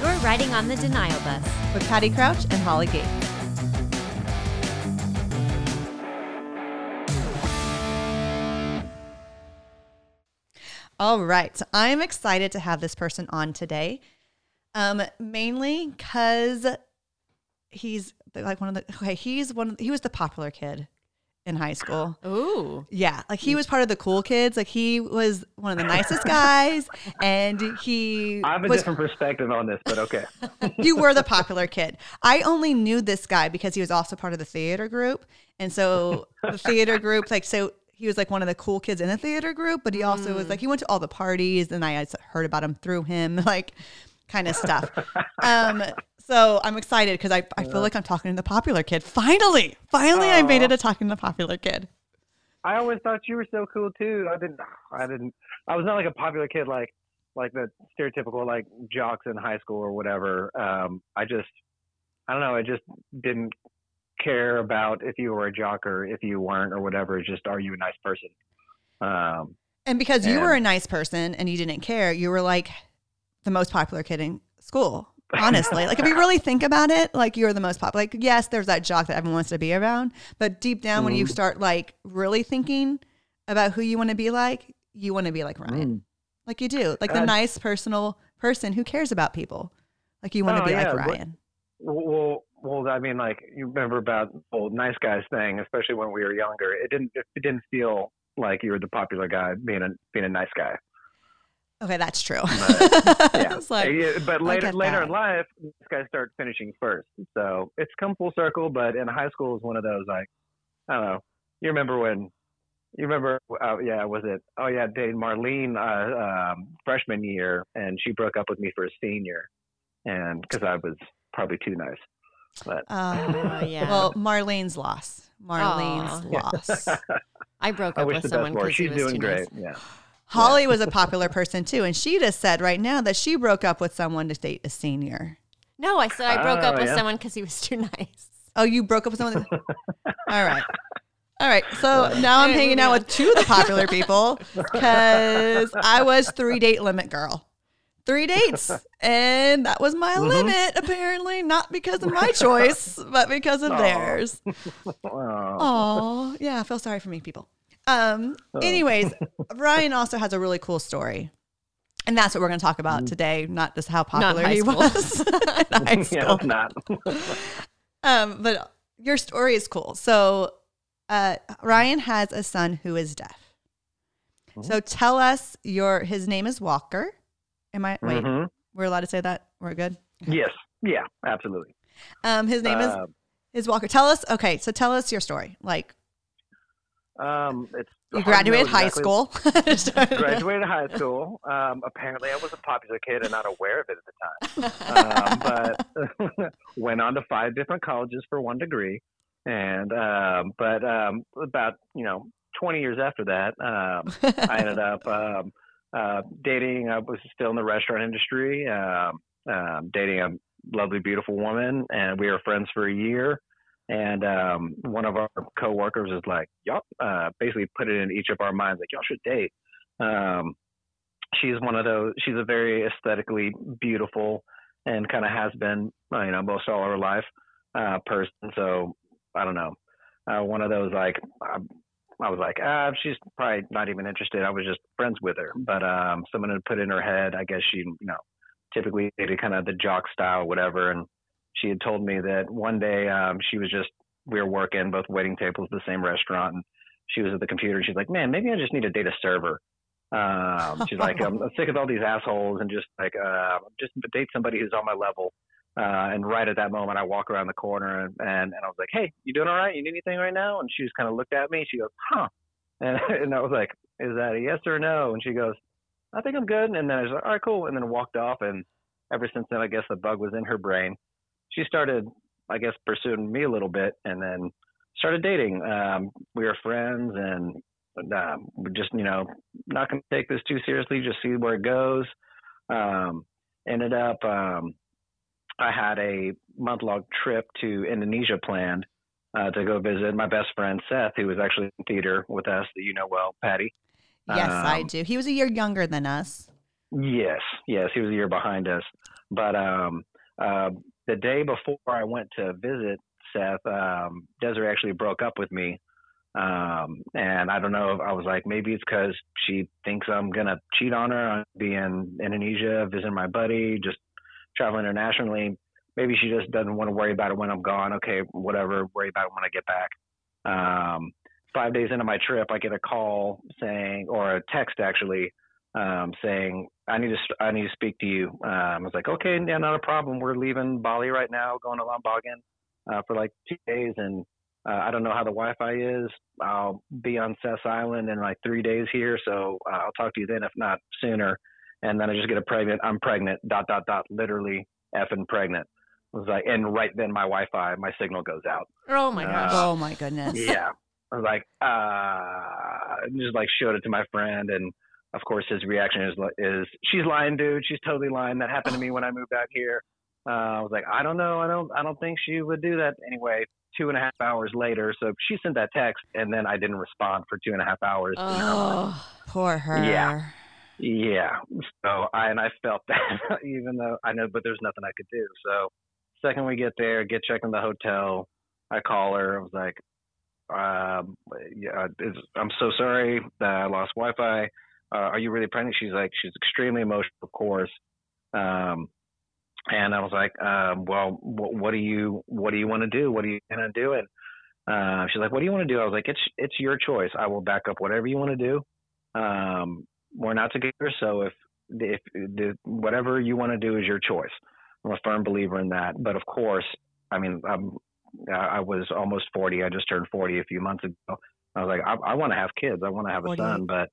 You're riding on the denial bus. with Patty Crouch and Holly Gates. All right. I'm excited to have this person on today. Um, mainly because he's like one of the okay, he's one of, he was the popular kid in high school. Ooh. Yeah, like he was part of the cool kids. Like he was one of the nicest guys, and he I have a was different perspective on this, but okay. you were the popular kid. I only knew this guy because he was also part of the theater group. And so the theater group, like, so he was like one of the cool kids in the theater group, but he also was like, he went to all the parties and I heard about him through him, like, kind of stuff. Um, so I'm excited because I, I feel like I'm talking to the popular kid. Finally, finally, I made it a talking to the popular kid. I always thought you were so cool too. I didn't. I didn't. I was not like a popular kid, like like the stereotypical like jocks in high school or whatever. Um, I just, I don't know. I just didn't care about if you were a jock or if you weren't or whatever. It's just, are you a nice person? Um, And because you And- were a nice person and you didn't care, you were like the most popular kid in school. Honestly, like if you really think about it, like you're the most popular. Like yes, there's that jock that everyone wants to be around, but deep down, when you Mm. start like really thinking about who you want to be like, you want to be like Ryan, mm. like you do, like the Uh, nice personal person who cares about people. Like you want to Oh, be yeah, like but- Ryan. Well, well, I mean, like you remember about the whole nice guys thing, especially when we were younger. It didn't. It didn't feel like you were the popular guy being a being a nice guy. Okay, that's true. Yeah. Like, Yeah, but later later in life, these guys start finishing first. So it's come full circle. But in high school is one of those like I don't know. You remember when? You remember? Uh, yeah, was it? Oh yeah, dating Marlene uh, um, freshman year, and she broke up with me for a senior, and because I was probably too nice. But uh, Oh, yeah. Well, Marlene's loss. Marlene's Aw. loss. I broke I up wish with the someone best for her. because he She's was doing too great. nice. Yeah. Holly was a popular person too, and she just said right now that she broke up with someone to date a senior. No, I said I broke up Oh, with yeah. someone because he was too nice. Oh, you broke up with someone. All right, all right. So now I'm hanging out with two of the popular people because I was three date limit girl. Three dates, and that was my Mhm. limit. Apparently, not because of my choice, but because of Aw. theirs. Oh, yeah. I feel sorry for me, people. Um. Oh. Anyways, Ryan also has a really cool story, and that's what we're going to talk about today. Not just how popular high he school. was in high yeah, school. it's not. Um, but your story is cool. So, uh, Ryan has a son who is deaf. So tell us your. His name is Walker. Am I? Wait, Mhm. we're allowed to say that. We're good. Yes. Yeah. Absolutely. Um, his name is Uh, is Walker. Tell us. Okay, so tell us your story. Like Um, it's you hard to know graduated high school. Graduated high school. Um, apparently, I was a popular kid and not aware of it at the time. Um, but went on to five different colleges for one degree, and um, but um, about you know 20 years after that, um, I ended up um, uh, dating. I was still in the restaurant industry, um, um, dating a lovely, beautiful woman, and we were friends for a year. And um, one of our coworkers is like, "Y'all," uh, basically put it in each of our minds, like, "Y'all should date." Um, she's one of those. She's a very aesthetically beautiful and kind of has been, uh, you know, most all her life uh, person. So I don't know, uh, one of those like. I, I was like, ah, she's probably not even interested. I was just friends with her. But um, someone had put in her head, I guess she, you know, typically dated kind of the jock style, whatever. And she had told me that one day um, she was just, we were working both waiting tables at the same restaurant. And she was at the computer and she's like, man, maybe I just need to date a server. Um, she's like, I'm sick of all these assholes and just like, uh, just date somebody who's on my level. Uh, and right at that moment, I walk around the corner and, and, and I was like, Hey, you doing all right? You need anything right now? And she just kind of looked at me. She goes, Huh. And, and I was like, Is that a yes or a no? And she goes, I think I'm good. And then I was like, All right, cool. And then walked off. And ever since then, I guess the bug was in her brain. She started, I guess, pursuing me a little bit and then started dating. Um, we were friends and um, we just, you know, not going to take this too seriously, just see where it goes. Um, ended up, um, I had a month long trip to Indonesia planned uh, to go visit my best friend Seth, who was actually in theater with us, that you know well, Patty. Yes, I Um, do. He was a year younger than us. Yes, yes, he was a year behind us. But um, uh, the day before I went to visit Seth, um, Desiree actually broke up with me. Um, and I don't know if I was like, maybe it's because she thinks I'm going to cheat on her. I'm be in Indonesia, visiting my buddy, just traveling internationally. Maybe she just doesn't want to worry about it when I'm gone. Okay, whatever, worry about it when I get back. Um, five days into my trip, I get a call saying, or a text actually, um, saying, I need to, st- I need to speak to you. Um, I was like, okay, yeah, not a problem. We're leaving Bali right now, going to Lombardin, uh, for like two days. And, uh, I don't know how the Wi-Fi is. I'll be on Seth's Island in like three days here. So uh, I'll talk to you then, if not sooner. And then I just get a pregnant, I'm pregnant, dot, dot, dot, literally effing pregnant. I was like, and right then my Wi-Fi, my signal goes out. Oh my Uh, gosh. oh my goodness. Yeah. I was like, uh, just like showed it to my friend, and of course his reaction is is she's lying, dude. She's totally lying. That happened to me when I moved out here. Uh, I was like, I don't know, I don't, I don't think she would do that anyway. Two and a half hours later, so she sent that text, and then I didn't respond for two and a half hours. Oh. Poor her. Yeah. Yeah. So I and I felt that, even though I know, but there's nothing I could do. So second we get there, get checked in the hotel. I call her. I was like, um, yeah, it's, I'm so sorry that I lost Wi-Fi. Uh, are you really pregnant? She's like, she's extremely emotional, of course. Um, and I was like, um, well, what, what do you, what do you want to do? What are you gonna do? And uh, she's like, what do you want to do? I was like, it's, it's your choice. I will back up whatever you want to do. Um, we're not together, so if, if, the whatever you want to do is your choice. I'm a firm believer in that. But of course, I mean, I'm, I was almost 40. I just turned 40 a few months ago. I was like, I, I want to have kids. I want to have a 48. son, but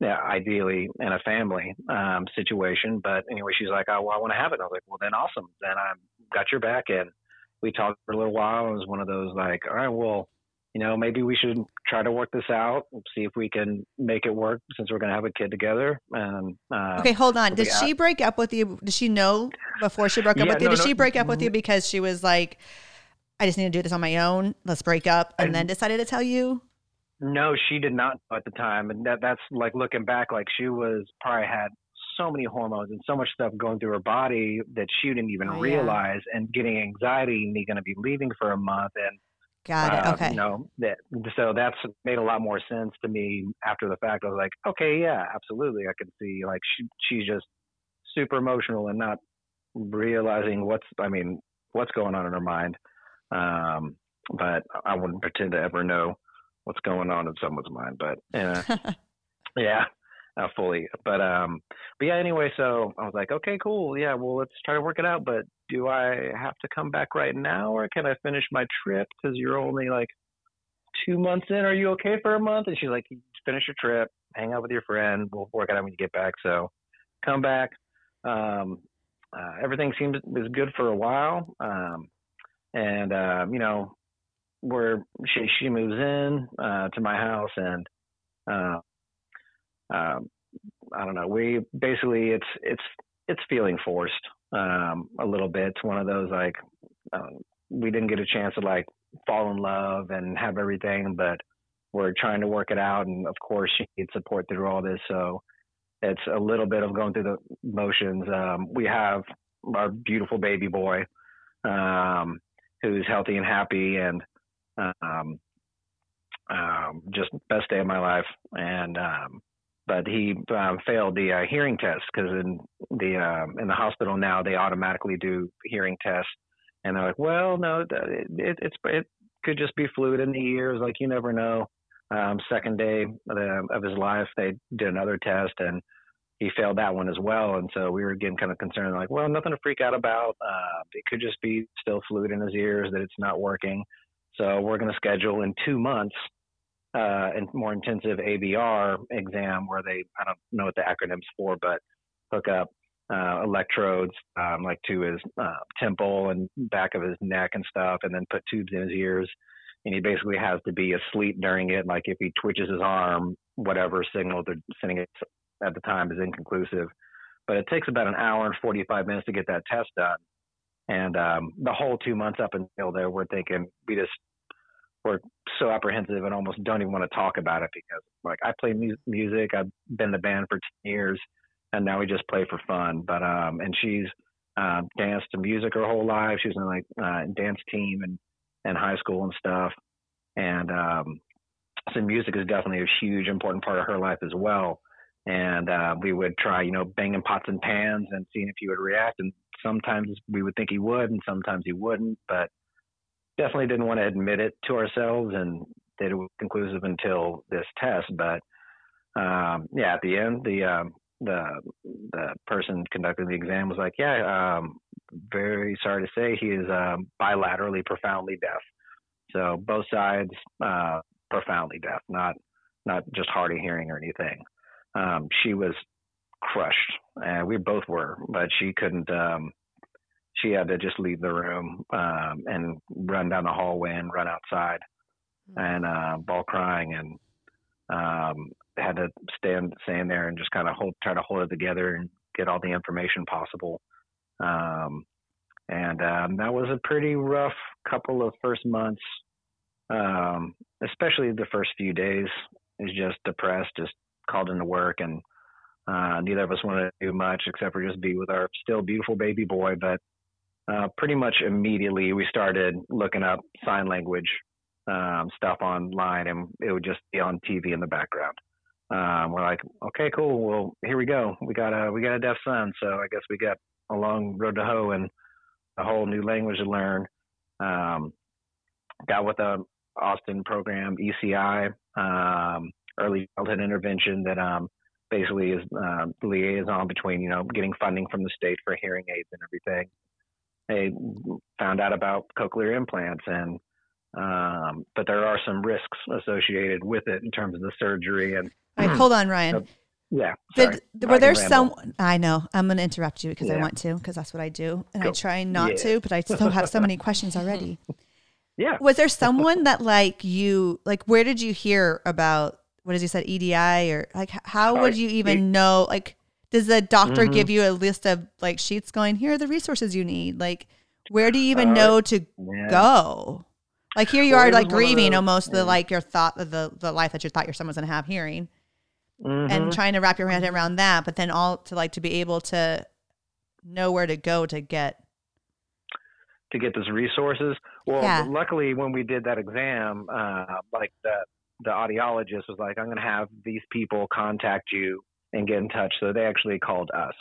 yeah, ideally in a family um, situation. But anyway, she's like, oh, well, I want to have it. And I was like, well, then awesome. Then I got your back. And we talked for a little while. It was one of those like, all right, well, you know, maybe we should try to work this out, see if we can make it work since we're going to have a kid together. And uh, Okay, hold on. Did she break up with you? Did she know before she broke up Yeah, with you? no, Did no. she break up with you because she was like, I just need to do this on my own. Let's break up, and I- then decided to tell you? No, she did not at the time, and that that's like looking back, like she was probably had so many hormones and so much stuff going through her body that she didn't even Oh, yeah. realize, and getting anxiety, and me going to be leaving for a month, and Got it. uh, Okay. you know that so that's made a lot more sense to me after the fact. I was like, okay, yeah, absolutely, I could see like she she's just super emotional and not realizing what's I mean what's going on in her mind. Um, but I wouldn't pretend to ever know what's going on in someone's mind. But uh, yeah, uh, fully. But um, but yeah. Anyway, so I was like, okay, cool. Yeah, well, let's try to work it out. But do I have to come back right now, or can I finish my trip? Because you're only like two months in. Are you okay for a month? And she's like, finish your trip, hang out with your friend. We'll work it out when you get back. So come back. Um, uh, everything seemed was good for a while. Um, and um, you know, where she she moves in uh, to my house and uh, um, I don't know. We basically it's it's it's feeling forced um, a little bit. It's one of those like uh, we didn't get a chance to like fall in love and have everything, but we're trying to work it out. And of course, she needs support through all this, so it's a little bit of going through the motions. Um, we have our beautiful baby boy um, who's healthy and happy and um, um, just best day of my life. And um, but he um, failed the uh, hearing test because in the um, in the hospital now they automatically do hearing tests, and they're like, well, no, it, it, it's it could just be fluid in the ears, like you never know. Um, second day of, the, of his life, they did another test and he failed that one as well. And so we were getting kind of concerned, like, well, nothing to freak out about. Uh, it could just be still fluid in his ears that it's not working. So we're going to schedule in two months uh, a more intensive ABR exam where they, I don't know what the acronym's for, but hook up uh, electrodes um, like to his uh, temple and back of his neck and stuff, and then put tubes in his ears. And he basically has to be asleep during it. Like if he twitches his arm, whatever signal they're sending it at the time is inconclusive. But it takes about an hour and 45 minutes to get that test done. And um, the whole two months up until there, we're thinking we just we're so apprehensive and almost don't even want to talk about it because like I play mu- music. I've been in the band for 10 years and now we just play for fun. But, um, and she's, uh, danced to music her whole life. She was in like, uh, dance team and, and high school and stuff. And, um, so music is definitely a huge important part of her life as well. And, uh, we would try, you know, banging pots and pans and seeing if he would react. And sometimes we would think he would and sometimes he wouldn't, but, definitely didn't want to admit it to ourselves and that it was conclusive until this test. But um, yeah, at the end, the um, the the person conducting the exam was like, "Yeah, um, very sorry to say he is um, bilaterally profoundly deaf. So both sides uh, profoundly deaf, not not just hard of hearing or anything." Um, she was crushed, and we both were, but she couldn't. Um, she had to just leave the room um, and run down the hallway and run outside and uh, ball crying and um, had to stand stand there and just kind of hold try to hold it together and get all the information possible. Um, and um, that was a pretty rough couple of first months, um, especially the first few days. Is just depressed, just called into work, and uh, neither of us wanted to do much except for just be with our still beautiful baby boy. But uh, pretty much immediately we started looking up sign language um, stuff online, and it would just be on TV in the background. Um, we're like, okay, cool. Well, here we go. We got a we got a deaf son, so I guess we got a long road to hoe and a whole new language to learn. Um, got with the Austin program ECI, um, early childhood intervention, that um, basically is uh, liaison between you know getting funding from the state for hearing aids and everything. They found out about cochlear implants and um, but there are some risks associated with it in terms of the surgery and All right, hold on, Ryan. yeah. Did, were there some? I know. I'm going to interrupt you because I want to, because that's what I do, and I try not Yeah. to, but I still have so many questions already. Yeah. Was there someone that like you like? Where did you hear about? What as you said, ECI or like? How would you even know? Like, does the doctor Mhm. give you a list of like sheets going? Here are the resources you need. Like, where do you even Uh, know to Yeah. go? Like here you Well, are, like grieving those- almost the like your thought of the the life that you thought your son was going to have hearing Mhm. and trying to wrap your head around that, but then all to like to be able to know where to go to get. to get those resources. Well, Yeah. luckily, when we did that exam, uh, like the the audiologist was like, "I'm going to have these people contact you and get in touch." So they actually called us,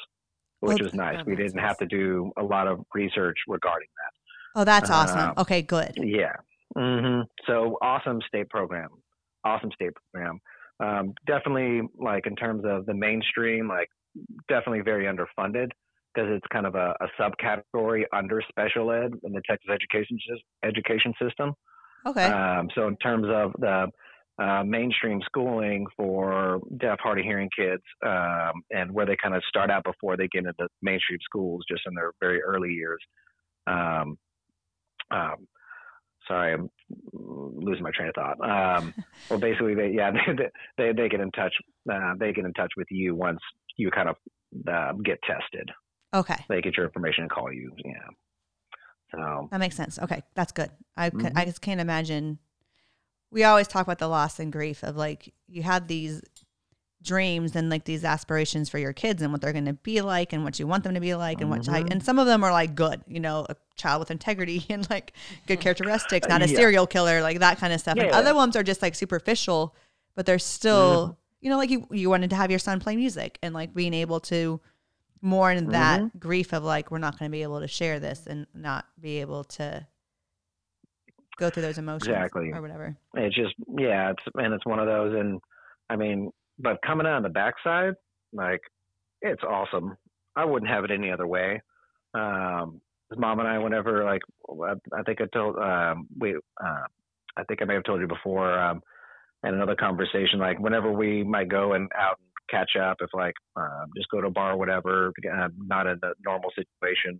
which Oh, was nice. we didn't have to do a lot of research regarding that. Oh, that's awesome. Uh, Okay, good. Yeah. hmm So awesome state program. Awesome state program. Um, definitely, like in terms of the mainstream, like definitely very underfunded because it's kind of a, a subcategory under special ed in the Texas education education system. Okay. Um, so in terms of the uh, mainstream schooling for deaf, hard of hearing kids, um, and where they kind of start out before they get into mainstream schools, just in their very early years. Um, um, sorry, I'm losing my train of thought. Um, well, basically, they yeah they, they they get in touch uh, they get in touch with you once you kind of uh, get tested. okay. They get your information and call you. Yeah. So That makes sense. Okay, that's good. I could, Mhm. I just can't imagine. We always talk about the loss and grief of like you had these dreams and like these aspirations for your kids and what they're going to be like and what you want them to be like and what Mhm. and some of them are like good, you know, a child with integrity and like good characteristics, not a Yeah. serial killer, like that kind of stuff. And Yeah. other ones are just like superficial, but they're still, you know, like you you wanted to have your son play music and like being able to more in that grief of like we're not going to be able to share this and not be able to go through those emotions Exactly. or whatever. it's just yeah it's and it's one of those and i mean but coming out on the backside like it's awesome i wouldn't have it any other way um his mom and i whenever like i, I think i told um we uh, i think i may have told you before um in another conversation like whenever we might go and out and catch up if like um just go to a bar or whatever uh, not in a normal situation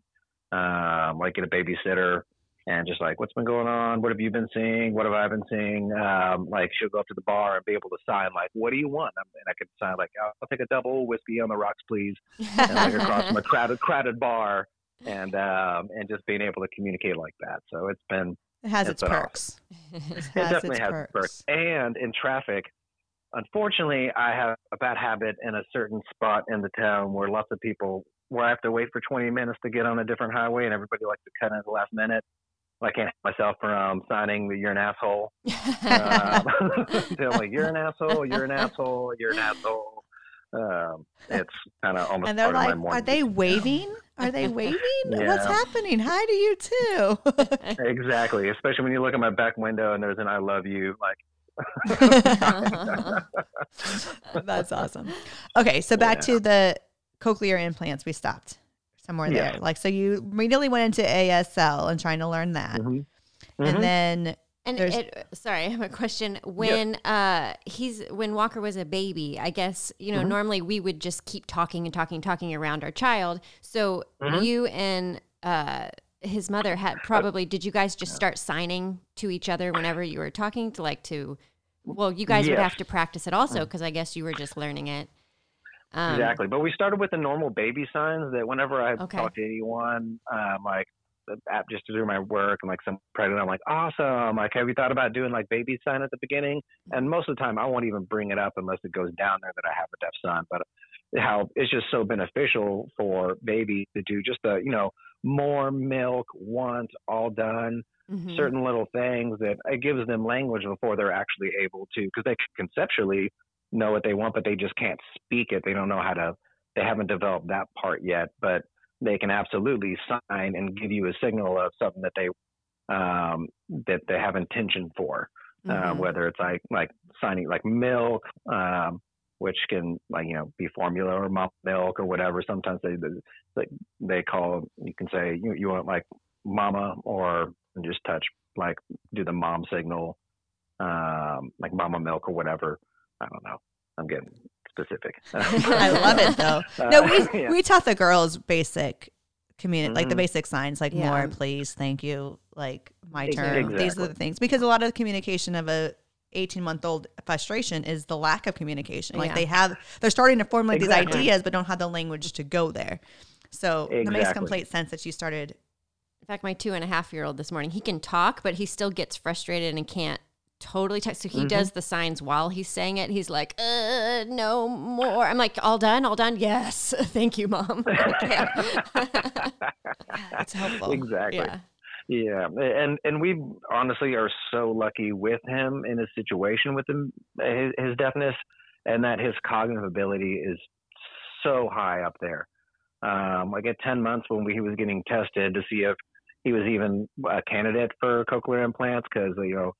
um like get a babysitter and just like what's been going on what have you been seeing what have i been seeing um like she'll go up to the bar and be able to sign like what do you want and i could sign like "Oh, i'll take a double whiskey on the rocks please and like across from a crowded crowded bar and um and just being able to communicate like that so it's been It has It's its perks. It It has definitely its has perks. perks. And in traffic, unfortunately, I have a bad habit in a certain spot in the town where lots of people, where I have to wait for 20 minutes to get on a different highway, and everybody likes to cut in at the last minute. I can't help myself from signing the "You're an asshole." Um, so like, "You're an asshole. You're an asshole. You're an asshole." Um, it's kind of almost And they're part of my like, are they waving? Are they waving? What's happening? Hi to you too. Exactly, especially when you look at my back window and there's an "I love you." Like, That's awesome. Okay, so back Yeah. to the cochlear implants. We stopped somewhere Yeah. there. Like, so you immediately went into ASL and trying to learn that, mhm. and Mhm. then And it, sorry, I have a question. When uh he's when Walker was a baby, I guess you know Mhm. normally we would just keep talking and talking, talking around our child. So Mhm. you and uh his mother had probably did you guys just start signing to each other whenever you were talking to like to well you guys would have to practice it also because I guess you were just learning it. Um, exactly. But we started with the normal baby signs that whenever I Okay. talk to anyone, um, like the app just to do my work and like some pregnant, I'm like, awesome. Like, have you thought about doing like baby sign at the beginning? And most of the time, I won't even bring it up unless it goes down there that I have a deaf son. But how it's just so beneficial for babies to do just the, you know, more milk once, all done. mhm. certain little things that it gives them language before they're actually able to because they can conceptually know what they want but they just can't speak it. They don't know how to they haven't developed that part yet but they can absolutely sign and give you a signal of something that they um that they have intention for uh, Mhm. whether it's like like signing like milk um which can like you know be formula or mom milk or whatever. Sometimes they they- like they call you can say you, you want like mama or just touch like do the mom signal um like mama milk or whatever i don't know i'm getting specific I love it though. No, we yeah. we taught the girls basic community, like the Mhm. basic signs, like Yeah. more, please, thank you, like my Ex- turn. These are the things because a lot of the communication of a 18 month old frustration is the lack of communication. Like Yeah. they have, they're starting to formulate these ideas, but don't have the language to go there. So it makes complete sense that you started. In fact, my two and a half year old this morning, he can talk, but he still gets frustrated and can't totally talk. So he Mm-hmm. does the signs while he's saying it. He's like, uh, no more. I'm like, all done, all done. Yes. Thank you, mom. It's helpful. exactly yeah. Yeah, and and we honestly are so lucky with him in his situation with him, his, his deafness, and that his cognitive ability is so high up there. Um, like at 10 months when we, he was getting tested to see if he was even a candidate for cochlear implants, because you know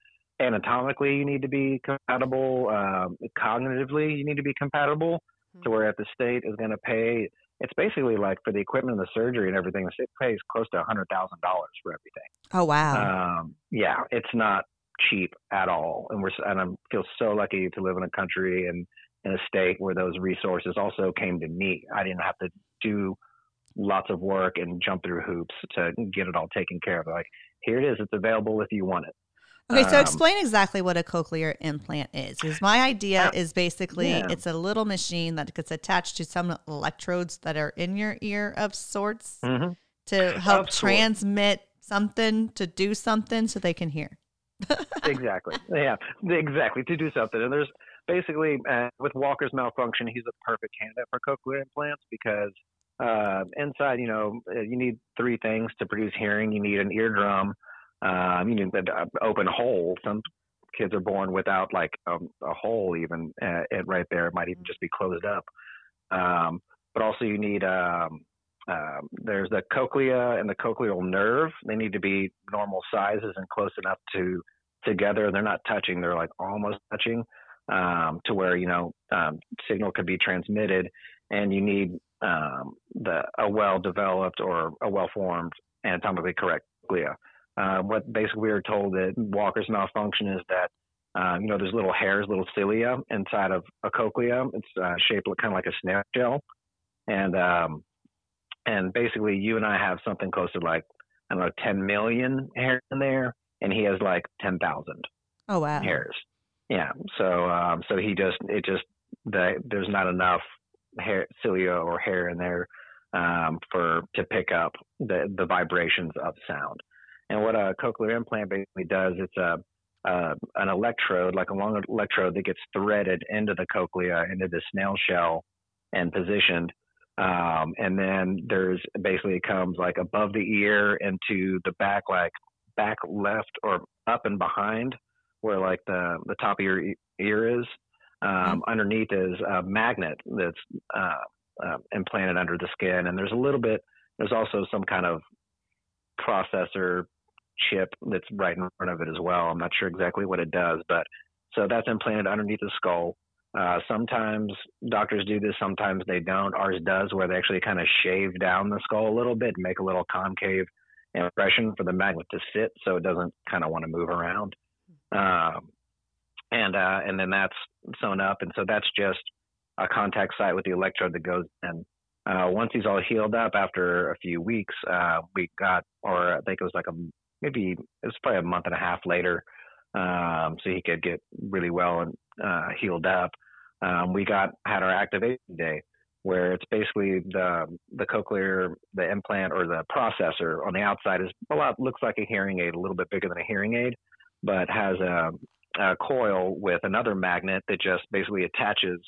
anatomically you need to be compatible, um, cognitively you need to be compatible, to where if the state is going to pay it's basically like for the equipment and the surgery and everything, the state pays close to a hundred thousand dollars for everything. Oh, wow. Um, yeah, it's not cheap at all, and we're and I feel so lucky to live in a country and in a state where those resources also came to me. I didn't have to do lots of work and jump through hoops to get it all taken care of. Like here it is, it's available if you want it. Okay, so Um, explain exactly what a cochlear implant is. Because my idea Uh, is basically yeah. it's a little machine that gets attached to some electrodes that are in your ear of sorts hmm to help Of sorts. transmit something to do something so they can hear. exactly. Yeah, exactly. To do something. And there's basically uh, with Walker's malfunction, he's a perfect candidate for cochlear implants because uh, inside, you know, uh, you need three things to produce hearing. You need an eardrum. Um, you need an uh, open hole. Some kids are born without like um, a hole even uh, it right there. It might even just be closed up. Um, but also you need um, um, there's the cochlea and the cochlear nerve. They need to be normal sizes and close enough to together. They're not touching. They're like almost touching um, to where you know um, signal could be transmitted, and you need the a well developed or a well formed anatomically correct cochlea. Uh, what basically we were told that Walker's malfunction is that um, you know there's little hairs, little cilia inside of a cochlea. It's uh, shaped kind of like a snail shell, and um, and basically you and I have something close to like I don't know 10 million hairs in there, and he has like 10,000 Oh wow. hairs. Yeah. So um, so he just it just the, there's not enough hair cilia or hair in there um, for to pick up the the vibrations of sound. And what a cochlear implant basically does, it's a uh, an electrode, like a long electrode that gets threaded into the cochlea, into the snail shell, and positioned. Um, and then there's basically it comes like above the ear into the back, like back left or up and behind, where like the the top of your ear is. Um, mm-hmm. Underneath is a magnet that's uh, uh, implanted under the skin, and there's a little bit. There's also some kind of processor chip that's right in front of it as well. I'm not sure exactly what it does, but so that's implanted underneath the skull. Uh, sometimes doctors do this, sometimes they don't. Ours does, where they actually kind of shave down the skull a little bit, and make a little concave impression for the magnet to sit, so it doesn't kind of want to move around. Um, and uh, and then that's sewn up, and so that's just a contact site with the electrode that goes in. Uh, once he's all healed up after a few weeks, uh, we got, or I think it was like a maybe it was probably a month and a half later, um, so he could get really well and uh, healed up. Um, we got had our activation day where it's basically the the cochlear the implant or the processor on the outside is a lot looks like a hearing aid a little bit bigger than a hearing aid but has a, a coil with another magnet that just basically attaches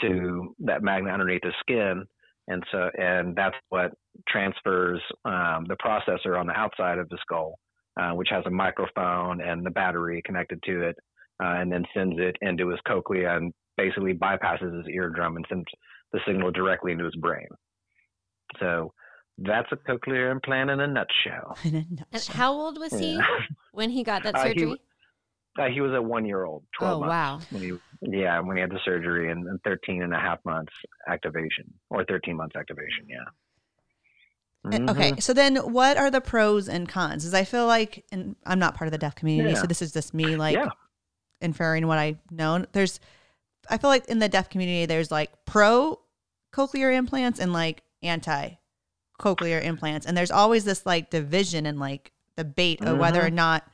to that magnet underneath the skin and so and that's what transfers um, the processor on the outside of the skull uh, which has a microphone and the battery connected to it, uh, and then sends it into his cochlea and basically bypasses his eardrum and sends the signal directly into his brain. So that's a cochlear implant in a nutshell. In a nutshell. And how old was he yeah. when he got that surgery? Uh, he, uh, he, was a one year old, 12 oh, months. wow. When he, yeah, when he had the surgery and, and 13 and a half months activation, or 13 months activation, yeah. Eh, mm-hmm. Okay, so then what are the pros and cons? Because I feel like, and I'm not part of the deaf community, yeah. so this is just me like yeah. inferring what I know. There's, I feel like in the deaf community, there's like pro cochlear implants and like anti cochlear implants, and there's always this like division and like debate mm-hmm. of whether or mm-hmm. not.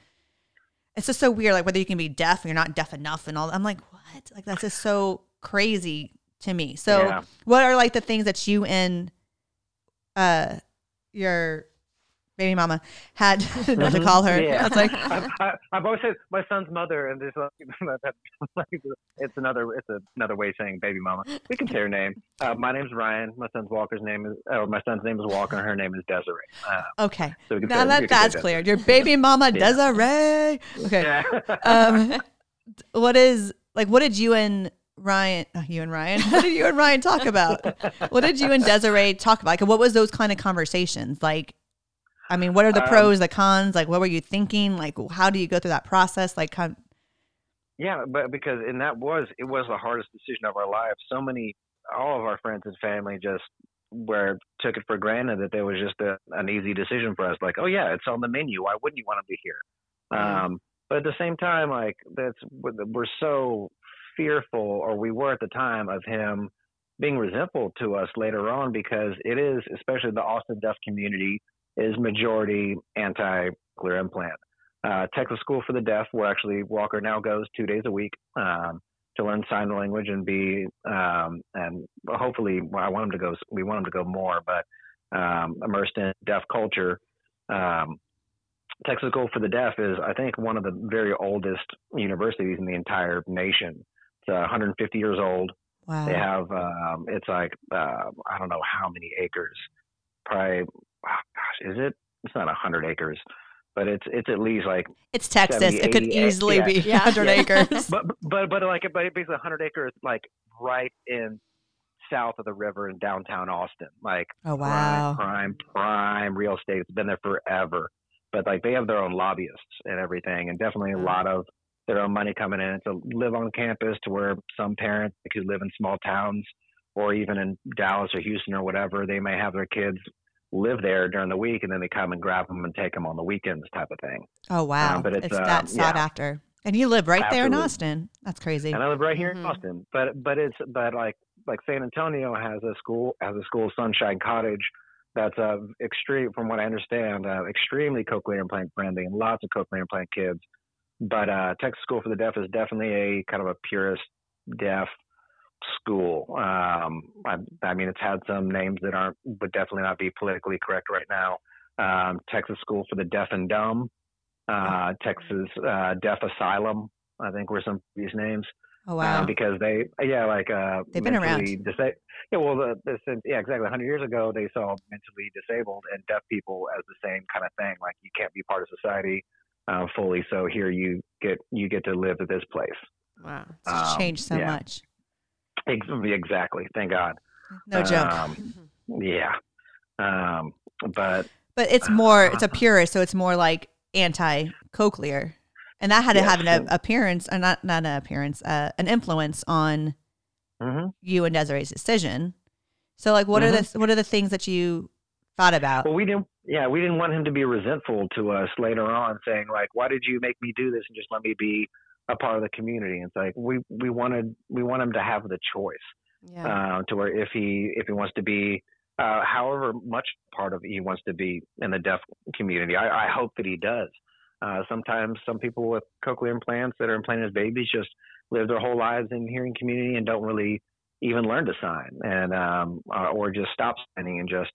It's just so weird, like whether you can be deaf and you're not deaf enough, and all. I'm like, what? Like that's just so crazy to me. So, yeah. what are like the things that you and uh your baby mama had not to call her. Yeah. I was like, I've, I've, always said my son's mother, and there's like, it's another it's another way of saying baby mama. We can say her name. Uh, my name's Ryan. My son's Walker's name is, or my son's name is Walker, and her name is Desiree. Uh, okay, so now say, that that's clear. Your baby mama Desiree. Okay. Yeah. um, what is like? What did you and Ryan, uh, you and Ryan, what did you and Ryan talk about? what did you and Desiree talk about? Like, what was those kind of conversations? Like, I mean, what are the um, pros, the cons? Like, what were you thinking? Like, how do you go through that process? Like, kind yeah, but because and that was it was the hardest decision of our lives. So many, all of our friends and family just where took it for granted that there was just a, an easy decision for us. Like, oh yeah, it's on the menu. Why wouldn't you want to be here? Mm-hmm. Um, but at the same time, like that's we're so fearful, or we were at the time, of him being resentful to us later on because it is, especially the Austin deaf community, is majority anti-cochlear implant. Uh, Texas School for the Deaf, where actually Walker now goes two days a week um, to learn sign language and be, um, and hopefully, I want him to go. We want him to go more, but um, immersed in deaf culture. Um, Texas School for the Deaf is, I think, one of the very oldest universities in the entire nation. It's 150 years old. Wow. They have um, it's like uh, I don't know how many acres. Probably, oh gosh, is it? It's not 100 acres, but it's it's at least like it's Texas. 70, it could easily yeah. be yeah. 100 acres. But but but like but basically 100 acres like right in south of the river in downtown Austin. Like oh wow, prime prime, prime real estate. It's been there forever. But like they have their own lobbyists and everything, and definitely a lot of their own money coming in to live on campus to where some parents who live in small towns or even in Dallas or Houston or whatever, they may have their kids live there during the week and then they come and grab them and take them on the weekends type of thing. Oh, wow. Um, but it's, it's uh, that sought yeah. after. And you live right Absolutely. there in Austin. That's crazy. And I live right here mm-hmm. in Austin. But but it's but like like San Antonio has a school has a school Sunshine Cottage that's uh, extreme from what I understand, uh, extremely cochlear implant friendly and lots of cochlear implant kids but uh, Texas School for the Deaf is definitely a kind of a purist deaf school. Um, I, I, mean, it's had some names that aren't would definitely not be politically correct right now. um, Texas School for the Deaf and Dumb, uh, Texas uh, Deaf Asylum. I think were some of these names. Oh wow. Uh, because they, yeah, like uh, They've been around. mentally disa- yeah, well, the, the, since, yeah, exactly. 100 years ago, they saw mentally disabled and deaf people as the same kind of thing. Like you can't be part of society uh, fully. So here you get you get to live at this place. Wow. It's um, changed so yeah. much. Exactly. Thank God. No joke. Um, yeah. Um, but But it's more, it's a purist, so it's more like anti cochlear. And that had to have an a- appearance, or not, not an appearance, uh, an influence on mhm. you and Desiree's decision. So, like, what are the what are the things that you thought about? Well, we didn't. Yeah, we didn't want him to be resentful to us later on, saying like, "Why did you make me do this and just let me be a part of the community?" It's like we we wanted we want him to have the choice Yeah. uh, to where if he if he wants to be, uh, however much part of he wants to be in the deaf community, I, I hope that he does. Uh, sometimes some people with cochlear implants that are implanted as babies just live their whole lives in hearing community and don't really even learn to sign, and um, uh, or just stop signing and just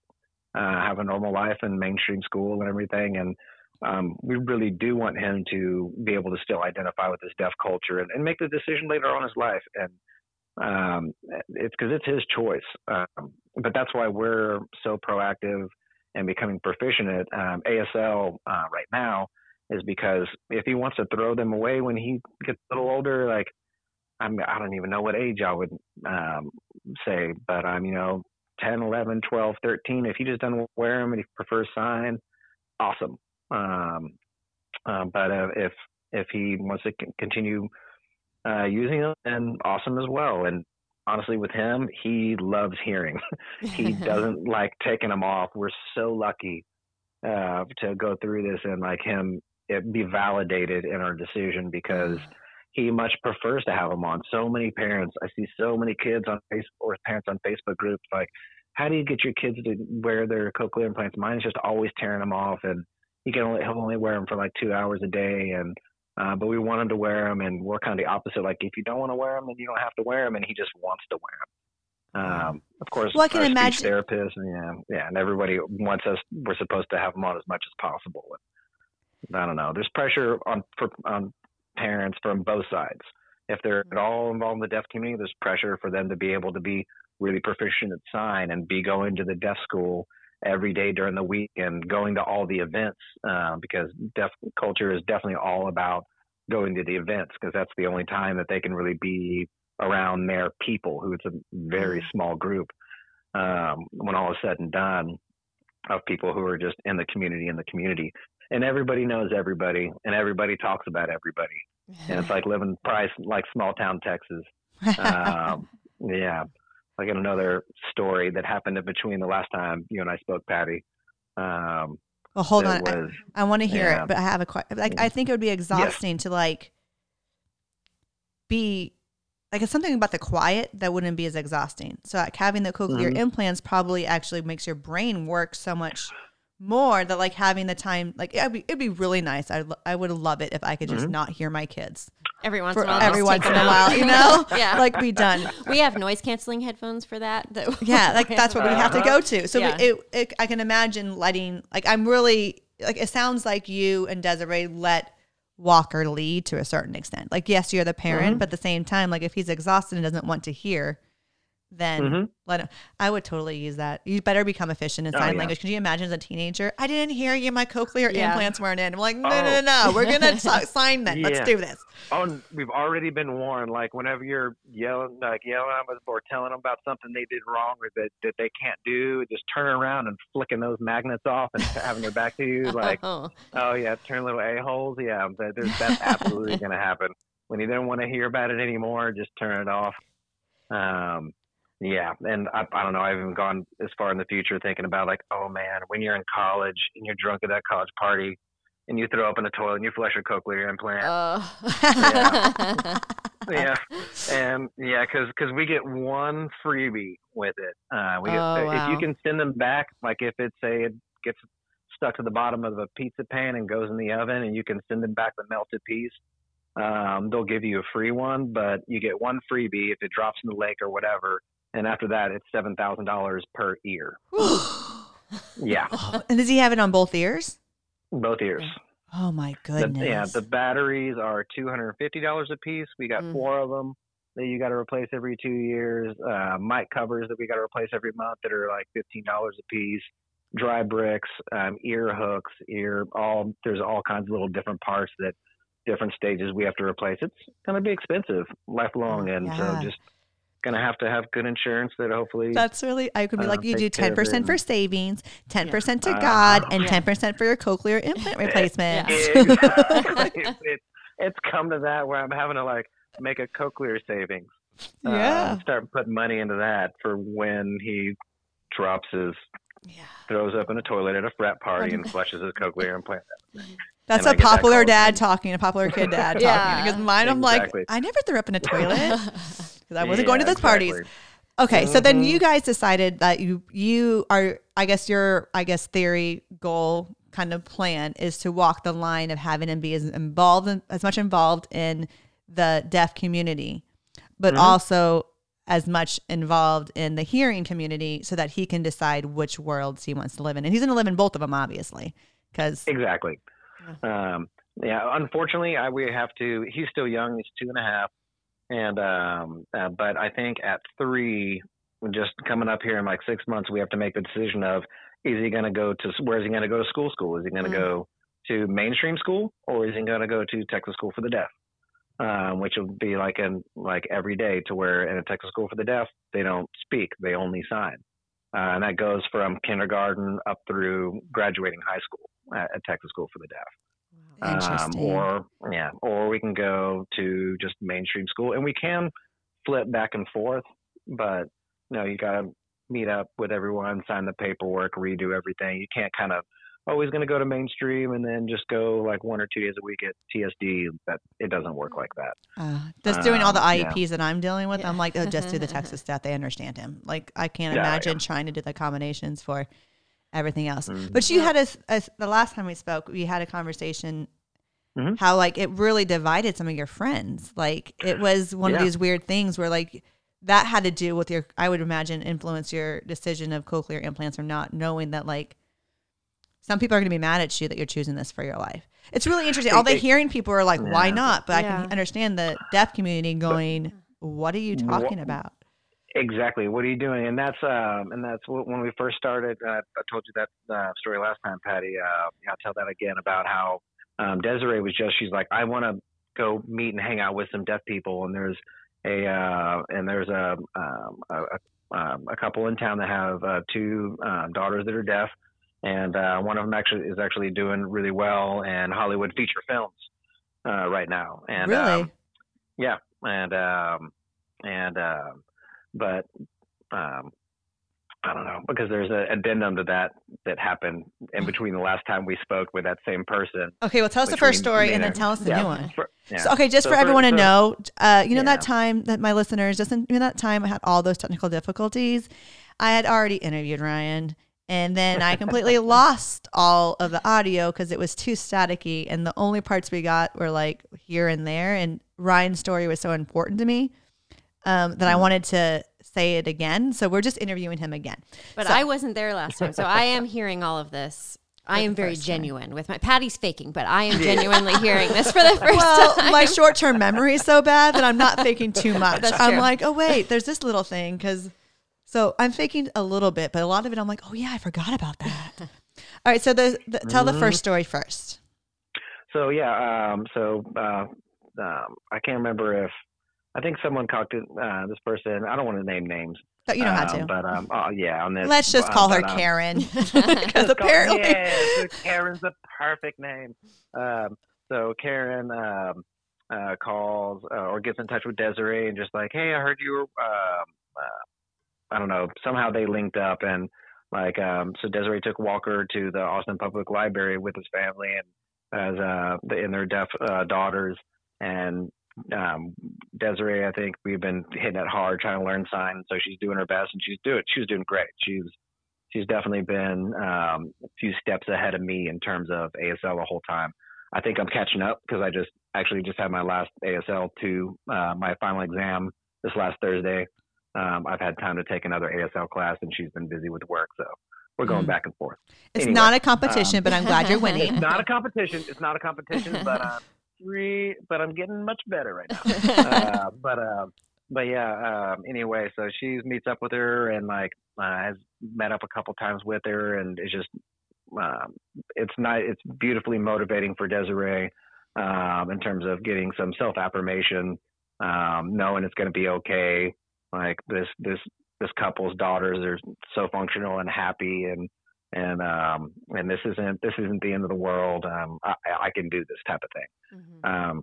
uh, have a normal life in mainstream school and everything. And um, we really do want him to be able to still identify with this deaf culture and, and make the decision later on in his life. And um, it's because it's his choice. Um, but that's why we're so proactive and becoming proficient at um, ASL uh, right now is because if he wants to throw them away when he gets a little older, like I'm, I don't even know what age I would um, say, but I'm, you know, 10, 11, 12, 13. If he just doesn't wear them and he prefers sign, awesome. Um, uh, but uh, if if he wants to c- continue uh, using them, then awesome as well. And honestly, with him, he loves hearing. he doesn't like taking them off. We're so lucky uh, to go through this and like him it be validated in our decision because he much prefers to have them on. So many parents, I see so many kids on Facebook or parents on Facebook groups like, how do you get your kids to wear their cochlear implants? Mine is just always tearing them off, and he can only he'll only wear them for like two hours a day, and uh, but we want him to wear them, and we're kind of the opposite. Like if you don't want to wear them, then you don't have to wear them, and he just wants to wear them. Um, of course, Well, I can imagine- therapist, and yeah, yeah, and everybody wants us. We're supposed to have them on as much as possible. And I don't know. There's pressure on for on parents from both sides. If they're at all involved in the deaf community, there's pressure for them to be able to be really proficient at sign and be going to the deaf school every day during the week and going to all the events uh, because deaf culture is definitely all about going to the events because that's the only time that they can really be around their people who it's a very small group um, when all is said and done of people who are just in the community in the community. And everybody knows everybody and everybody talks about everybody and it's like living price like small town texas um, yeah like another story that happened in between the last time you and i spoke patty um, well, hold on. I- was I, want to hear yeah. it, but I have a question. Like, I think it would be exhausting to like be like it's something about the quiet that wouldn't be as exhausting. So like having the cochlear Mhm. implants probably actually makes your brain work so much more that like having the time like it'd be, it'd be really nice. I I would love it if I could just Mhm. not hear my kids Every once for in a while. every once in a while, you know? yeah. like be done. we have noise canceling headphones for that. that Yeah, like that's what we have to go to. So we- Yeah. it, it, I can imagine letting like I'm really like it sounds like you and Desiree let Walker lead to a certain extent. Like yes, you're the parent, Mhm. but at the same time, like if he's exhausted and doesn't want to hear, then Mhm. let him. I would totally use that. You better become efficient in Oh, sign yeah. language. Could you imagine as a teenager? I didn't hear you. My cochlear Yeah. implants weren't in. I'm like, no, no, Oh. no, no. We're gonna si- sign then. Let's do this. Oh, and we've already been warned. Like whenever you're yelling, like yelling at them or telling them about something they did wrong or that, that they can't do, just turning around and flicking those magnets off and having their back to you. Like, oh, oh yeah, turn little a holes. Yeah, that, that's absolutely going to happen. When you don't want to hear about it anymore, just turn it off. Um, yeah, and I, I don't know. I've even gone as far in the future thinking about like, oh man, when you're in college and you're drunk at that college party, and you throw up in the toilet and you flush a cochlear implant. oh. yeah, and yeah, because because we get one freebie with it. Uh, we get, Oh, if you can send them back, like if it's say it gets stuck to the bottom of a pizza pan and goes in the oven, and you can send them back the melted piece. Um, they'll give you a free one, but you get one freebie if it drops in the lake or whatever. And after that, it's seven thousand dollars per ear. Yeah, and does he have it on both ears? both ears. Oh my The, goodness. yeah, the batteries are two hundred and fifty dollars a piece. We got Mm. four of them that you got to replace every two years. Uh, mic covers that we got to replace every month that are like fifteen dollars a piece. Dry bricks, um, ear hooks, ear all. There's all kinds of little different parts that different stages we have to replace. It's going to be expensive, lifelong, and Yeah. so just going to have to have good insurance that hopefully. That's really, I could be Uh, like, you do take care of it 10% for savings, 10% to Uh, God, and Yeah. 10% for your cochlear implant replacement. Yeah. Exactly. it's, it's come to that where I'm having to like make a cochlear savings. uh, Yeah. and start putting money into that for when he drops his Yeah. throws up in a toilet at a frat party and flushes his cochlear implant. That's And I a get that popular dad talking, a popular kid dad Yeah. talking. Because mine, I'm like, I never threw up in a toilet because I wasn't going to Yeah, those parties. exactly. Okay, so then you guys decided that you you are I guess your I guess theory goal kind of plan is to walk the line of having him be as involved in, as much involved in the deaf community, but Mhm. also as much involved in the hearing community so that he can decide which worlds he wants to live in. And he's going to live in both of them obviously cuz Exactly. Um, yeah, unfortunately, I we have to. He's still young. He's two and a half, and um, uh, but I think at three, just coming up here in like six months, we have to make the decision of is he going to go to where is he going to go to school? School? Is he going to Mm. go to mainstream school or is he going to go to Texas School for the Deaf? Um, which will be like in like every day to where in a Texas School for the Deaf they don't speak, they only sign. Uh, and that goes from kindergarten up through graduating high school at, at Texas School for the Deaf. Um, or yeah, or we can go to just mainstream school, and we can flip back and forth. But you know, you got to meet up with everyone, sign the paperwork, redo everything. You can't kind of always going to go to mainstream and then just go like one or two days a week at TSD. That it doesn't work like that. Uh, just doing all the Um, yeah. IEPs that I'm dealing with, Yeah. I'm like, oh, just do the Texas stuff. They understand him. Like, I can't Yeah, imagine trying to do the combinations for everything else. Mhm. But you had a, a- the last time we spoke, we had a conversation Mhm. how like it really divided some of your friends. Like it was one of these weird things where like that had to do with your, I would imagine, influence your decision of cochlear implants or not, knowing that like some people are going to be mad at you that you're choosing this for your life. It's really interesting. All the hearing people are like, why not? But I can understand the deaf community going, what are you Wha- talking about? Exactly. What are you doing? And that's um, and that's when we first started. Uh, I told you that uh, story last time, Patty. Uh, I'll tell that again about how um, Desiree was just. She's like, I want to go meet and hang out with some deaf people. And there's a uh, and there's a um, a, a, um, a couple in town that have uh, two uh, daughters that are deaf, and uh, one of them actually is actually doing really well in Hollywood feature films uh, right now. And really? um, yeah, and um, and um, but um, I don't know because there's an addendum to that that happened in between the last time we spoke with that same person. okay, well, tell us the first story and then tell us the yeah, new one. for- yeah. So, okay, just So for for- everyone to know, uh, you know that time that my listeners, just in, you know that time I had all those technical difficulties. I had already interviewed Ryan, and then I completely lost all of the audio because it was too staticky, and the only parts we got were like here and there. And Ryan's story was so important to me um, that I Mm-hmm. wanted to say it again. So we're just interviewing him again. But So- I wasn't there last time, so I am hearing all of this. I am very first time. genuine with my Patty's faking, but I am genuinely hearing this for the first Well, time. my short term memory is so bad that I'm not faking too much. That's I'm true. like, oh wait, there's this little thing because. So I'm faking a little bit, but a lot of it I'm like, oh yeah, I forgot about that. All right, so the, the tell the Mm-hmm. first story first. So yeah, um, so uh, um, I can't remember if I think someone talked to uh, this person. I don't want to name names. But you don't have um, to. But um, oh, yeah, on this. Let's just uh, call her but, um, Karen because Let's call- apparently Karen's the perfect name. Um, so Karen um, uh, calls uh, or gets in touch with Desiree and just like, hey, I heard you were. Um, uh, I don't know. Somehow they linked up and like um, so Desiree took Walker to the Austin Public Library with his family and as uh, the, and their deaf uh, daughters and um, Desiree, I think we've been hitting it hard trying to learn sign. So she's doing her best and she's doing she was doing great. She's she's definitely been um, a few steps ahead of me in terms of ASL the whole time. I think I'm catching up because I just actually just had my last ASL two, uh, my final exam this last Thursday. Um, I've had time to take another ASL class, and she's been busy with work, so we're going Mm. back and forth. It's Anyway, not a competition, but I'm glad you're winning. It's not a competition. It's not a competition, but I'm re- but I'm getting much better right now. uh, but uh, but yeah. Um, anyway, so she meets up with her and like uh, has met up a couple times with her, and it's just um, it's not it's beautifully motivating for Desiree um, in terms of getting some self affirmation, um, knowing it's going to be okay. Like this this this couple's daughters are so functional and happy and and um and this isn't this isn't the end of the world. Um i i can do this type of thing. Mhm. um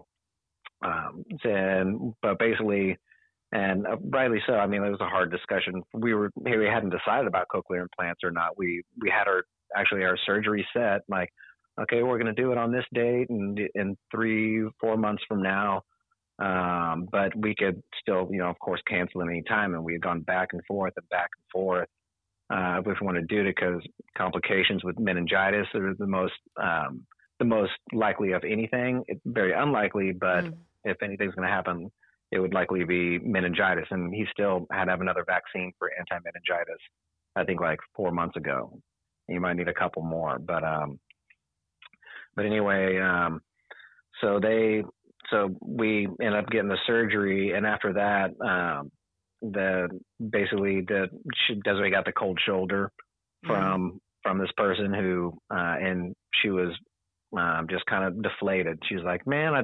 um and but basically and uh, rightly so i mean it was a hard discussion. We were we hadn't decided about cochlear implants or not. We we had our actually our surgery set like okay we're going to do it on this date and in three four months from now. Um but we could still you know of course cancel at any time and we had gone back and forth and back and forth uh, if we want to do it because complications with meningitis are the most um, the most likely of anything. It's very unlikely, but Mm. if anything's going to happen, it would likely be meningitis. And he still had to have another vaccine for anti-meningitis. I think like four months ago. You might need a couple more, but um, but anyway, um, so they so we end up getting the surgery, and after that, um, the basically the she Desiree got the cold shoulder from from this person who uh and she was um just kind of deflated. She was like man i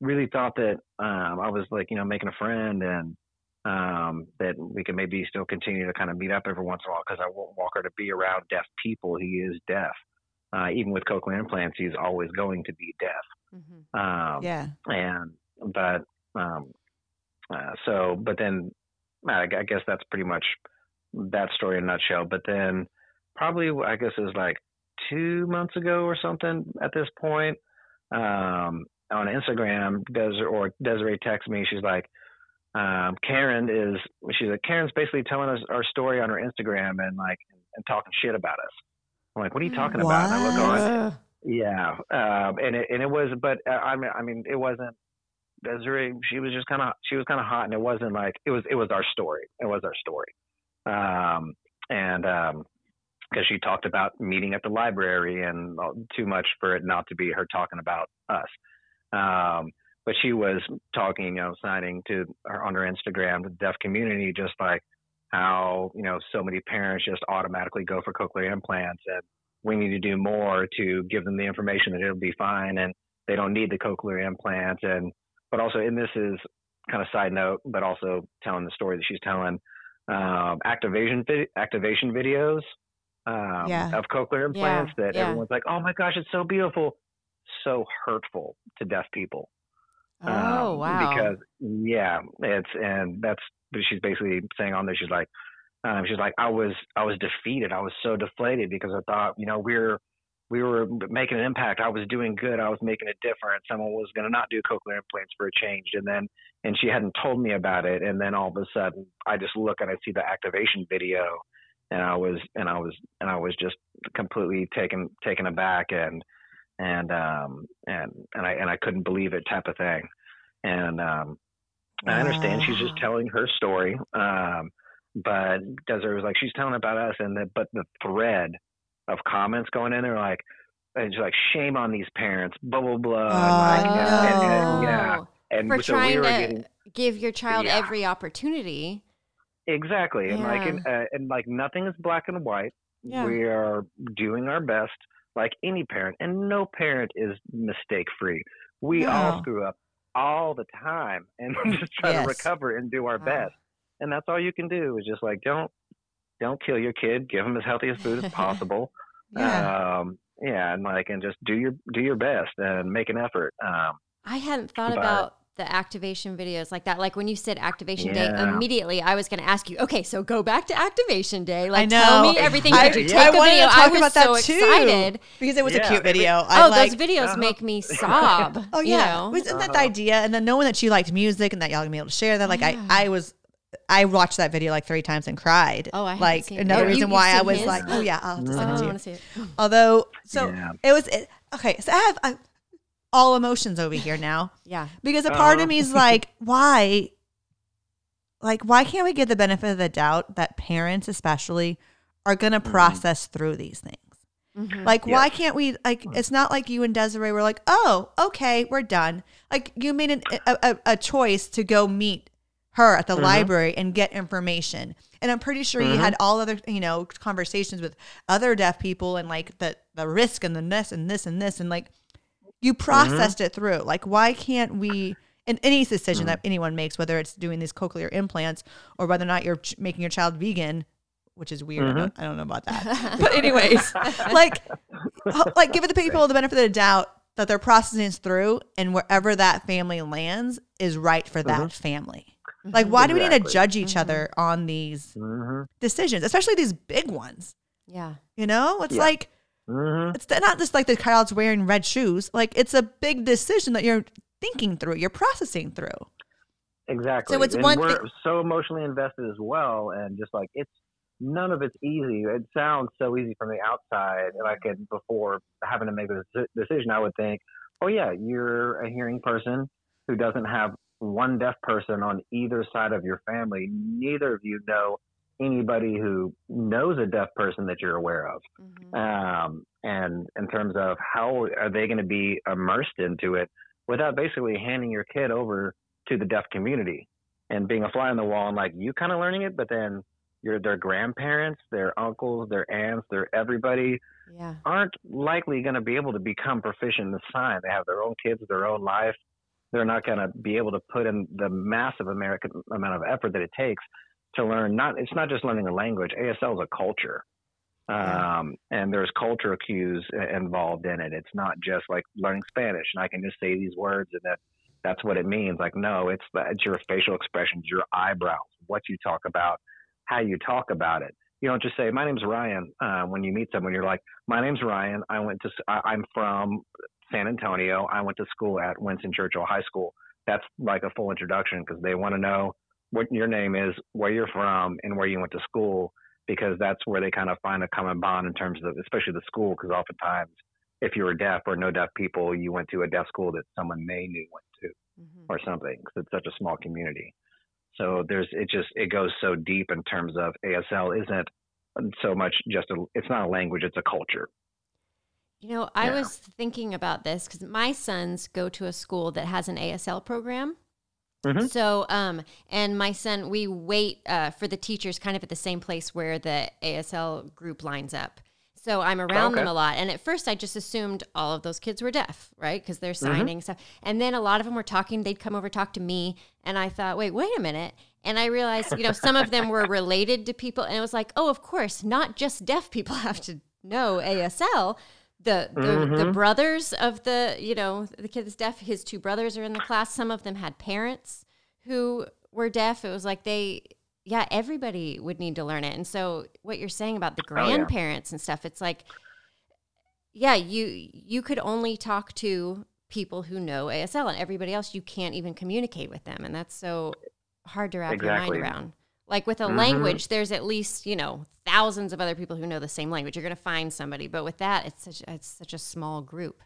really thought that um i was like you know making a friend and um that we could maybe still continue to kind of meet up every once in a while because i won't want her to be around deaf people. He is deaf. Uh even with cochlear implants he's always going to be deaf. Mhm. um Yeah. and but um uh, so but then I, I guess that's pretty much that story in a nutshell. But then probably i guess it was like two months ago or something at this point um on instagram Des- or desiree texts me. She's like um karen is she's like karen's basically telling us our story on her instagram and like and talking shit about us. I'm like what are you talking about? And i look on. Yeah, um, and it and it was, but uh, I mean, I mean, it wasn't Desiree. She was just kind of she was kind of hot, and it wasn't like it was it was our story. It was our story, um, and um, because she talked about meeting at the library and too much for it not to be her talking about us. Um, but she was talking, you know, signing to her on her Instagram the deaf community, just like how you know so many parents just automatically go for cochlear implants and we need to do more to give them the information that it'll be fine and they don't need the cochlear implants and but also and this is kind of side note but also telling the story that she's telling um, activation activation videos um, Yeah. of cochlear implants that yeah. everyone's like oh my gosh it's so beautiful so hurtful to deaf people Oh um, wow! Because yeah, it's and that's but she's basically saying on there. She's like, um, she's like, I was I was defeated. I was so deflated because I thought you know we're we were making an impact. I was doing good. I was making a difference. Someone was going to not do cochlear implants for a change, and then and she hadn't told me about it. And then all of a sudden, I just look and I see the activation video, and I was and I was and I was just completely taken taken aback and and um and and I and I couldn't believe it type of thing. And um I understand she's just telling her story. Um but Desiree was like she's telling about us and the but the thread of comments going in there like and she's like shame on these parents, blah blah blah. and like, Oh, and, and, yeah. Oh, And for so we trying were to getting give your child Yeah. every opportunity. exactly and like and, uh, and like nothing is black and white. Yeah. We are doing our best like any parent and no parent is mistake free. We all screw up all the time and just try Yes. to recover and do our Wow. best. And that's all you can do is just like don't don't kill your kid, give them as healthy as food as possible. Yeah. Um yeah, and like and just do your do your best and make an effort. Um I hadn't thought But- about the activation videos like that. Like when you said activation day, immediately I was going to ask you, okay, so go back to activation day. Like know. tell me everything. I, Did you Yeah. take I a wanted video? to talk I was about so too excited. because it was a Yeah, cute every- video. Oh, like, those videos uh-huh. make me sob. Oh you yeah, know? wasn't that the Uh-huh. idea? And then knowing that you liked music and that y'all gonna be able to share that, like Yeah. I, I was, I watched that video like three times and cried. Oh, I haven't like seen it. another Oh, you- reason you've why I was his? like, oh yeah, I'll have to Oh, send I it to want you. to see it. Although, so Yeah. it was it, okay. So I have I, all emotions over here now Yeah. because a part Uh-huh. of me is like, why? Like, why can't we get the benefit of the doubt that parents, especially, are going to process through these things. Mhm. Like, Yeah. why can't we? Like, it's not like you and Desiree were like, oh, okay, we're done. Like, you made an, a, a, a choice to go meet her at the mm-hmm. library and get information. And I'm pretty sure you had mm-hmm. all other, you know, conversations with other deaf people and like the the risk and the this and this and this and like you mm-hmm. processed it through. Like, why can't we? In any decision mm. that anyone makes, whether it's doing these cochlear implants or whether or not you're ch- making your child vegan, which is weird. I, don't, I don't know about that. but anyways, like, like give the people the benefit of the doubt that they're processing this through, and wherever that family lands is right for that family. Like, why do we need to judge each other on these hmm decisions, especially these big ones? Yeah. You know, it's Yeah. like hmm it's not just like the child's wearing red shoes. Like, it's a big decision that you're thinking through, you're processing through. Exactly. So it's and one we're thing- so emotionally invested as well, and just like it's none of it's easy. It sounds so easy from the outside. And I could before having to make this deci- decision, I would think, oh yeah, you're a hearing person who doesn't have one deaf person on either side of your family. Neither of you know anybody who knows a deaf person that you're aware of. Mhm. um, and in terms of how are they going to be immersed into it without basically handing your kid over to the deaf community and being a fly on the wall and like you kind of learning it, but then your their grandparents, their uncles, their aunts, their everybody Yeah. aren't likely going to be able to become proficient in the sign. They have their own kids, their own life. They're not going to be able to put in the massive American amount of effort that it takes to learn. Not it's not just learning a language. ASL is a culture, um, and there's culture cues involved in it. It's not just like learning Spanish and I can just say these words and that that's what it means. Like no, it's the, it's your facial expressions, your eyebrows, what you talk about, how you talk about it. You don't just say, "My name's Ryan." Uh, when you meet someone, you're like, "My name's Ryan. I went to. I'm from San Antonio. I went to school at Winston Churchill High School." That's like a full introduction because they want to know what your name is, where you're from, and where you went to school because that's where they kind of find a common bond in terms of, especially the school. Because oftentimes, if you were deaf or no deaf people, you went to a deaf school that someone they knew went to Mhm. or something because it's such a small community. So there's it just it goes so deep in terms of ASL isn't so much just a it's not a language it's a culture. You know, I Yeah. was thinking about this because my sons go to a school that has an ASL program. Mhm. So, um, and my son, we wait uh, for the teachers kind of at the same place where the ASL group lines up. So I'm around them a lot. And at first, I just assumed all of those kids were deaf, right? Because they're Mm-hmm. signing stuff. And then a lot of them were talking. They'd come over talk to me, and I thought, wait, wait a minute. And I realized, you know, some of them were related to people, and it was like, oh, of course, not just deaf people have to know ASL. The the, Mm-hmm. the brothers of the you know the kid that's deaf, his two brothers are in the class. Some of them had parents who were deaf. It was like they yeah, everybody would need to learn it. And so what you're saying about the Oh, yeah. grandparents and stuff, it's like yeah, you you could only talk to people who know ASL and everybody else you can't even communicate with them and that's so hard to wrap Exactly. your mind around. Like with a Mhm. language, there's at least, you know, thousands of other people who know the same language. You're going to find somebody, but with that, it's such it's such a small group.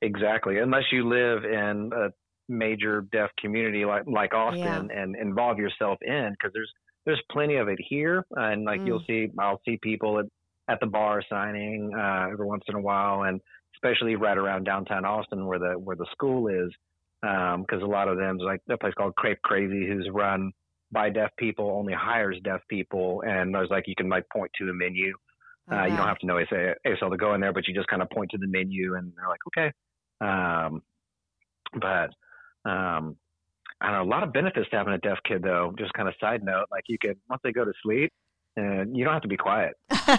Exactly. Unless you live in a major deaf community like like Austin and involve yourself in because there's there's plenty of it here and like you'll see I'll see people at, at the bar signing uh, every once in a while and especially right around downtown Austin where the where the school is because a lot of them like a place called Crepe Crazy who's run by deaf people only hires deaf people and I was like you can like point to the menu Oh, uh, you don't have to know ASL ASL to go in there, but you just kind of point to the menu and they're like, okay. Um, but um, I don't know, a lot of benefits to having a deaf kid, though. Just kind of side note, like you can once they go to sleep, and you don't have to be quiet.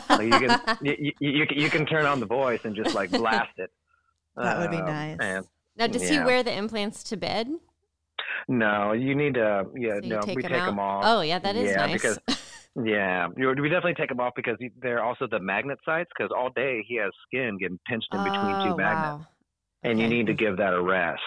Like you can you, you, you, can- you can turn on the voice and just like blast it. That would be Um, nice. And now, does he yeah. wear the implants to bed? No, you need to. Yeah, So no, take we them take out? them off. Oh, yeah, that is yeah, nice. because yeah, we definitely take them off because they're also the magnet sites. Because all day he has skin getting pinched in between oh, two magnets. wow. and you need to give that a rest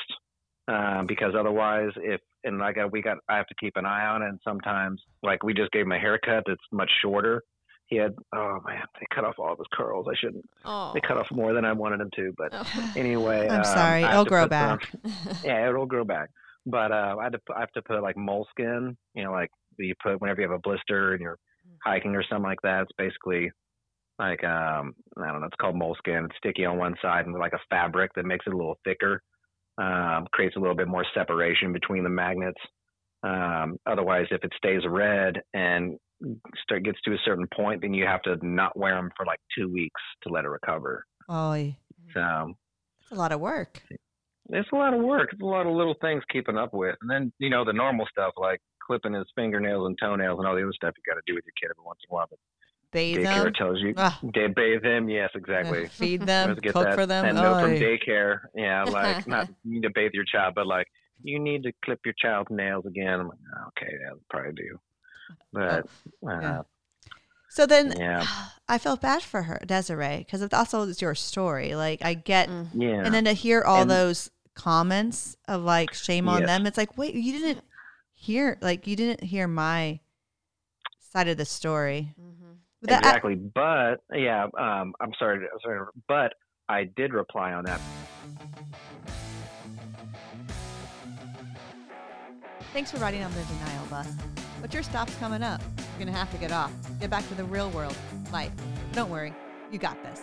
um, because otherwise, if and like I, we got, I have to keep an eye on it. And sometimes, like we just gave him a haircut that's much shorter. He had, oh man, they cut off all of his curls. I shouldn't. Oh. They cut off more than I wanted them to, but anyway. I'm um, sorry. It'll grow put some- back. yeah, it'll grow back. But uh, I, had to, I have to put like moleskin, you know, like you put whenever you have a blister and you're hiking or something like that. It's basically like um, I don't know. It's called moleskin. It's sticky on one side and like a fabric that makes it a little thicker. Um, creates a little bit more separation between the magnets. Um, otherwise, if it stays red and start gets to a certain point, then you have to not wear them for like two weeks to let it recover. Oh, it's So a lot of work. It's a lot of work. It's a lot of little things keeping up with, and then you know the normal stuff like clipping his fingernails and toenails and all the other stuff you got to do with your kid every once in a while. But Bathe daycare them, tells you they bathe them. Yes, exactly. feed them, Let's get cook that, for them. that note from daycare. Yeah, like not you need to bathe your child, but like you need to clip your child's nails again. I'm like, "Oh, okay, yeah, probably do. But uh, yeah. So then yeah, I felt bad for her, Desiree, because it also is your story. Like I get, Mm. yeah. and then to hear all And- those comments of like shame on Yes. them, it's like, wait, you didn't hear, like you didn't hear my side of the story. Mhm. But that- exactly. But yeah, um, I'm sorry. I'm sorry, but I did reply on that. Thanks for riding on the denial bus. But your stop's coming up. You're going to have to get off. Get back to the real world, life. Don't worry, you got this.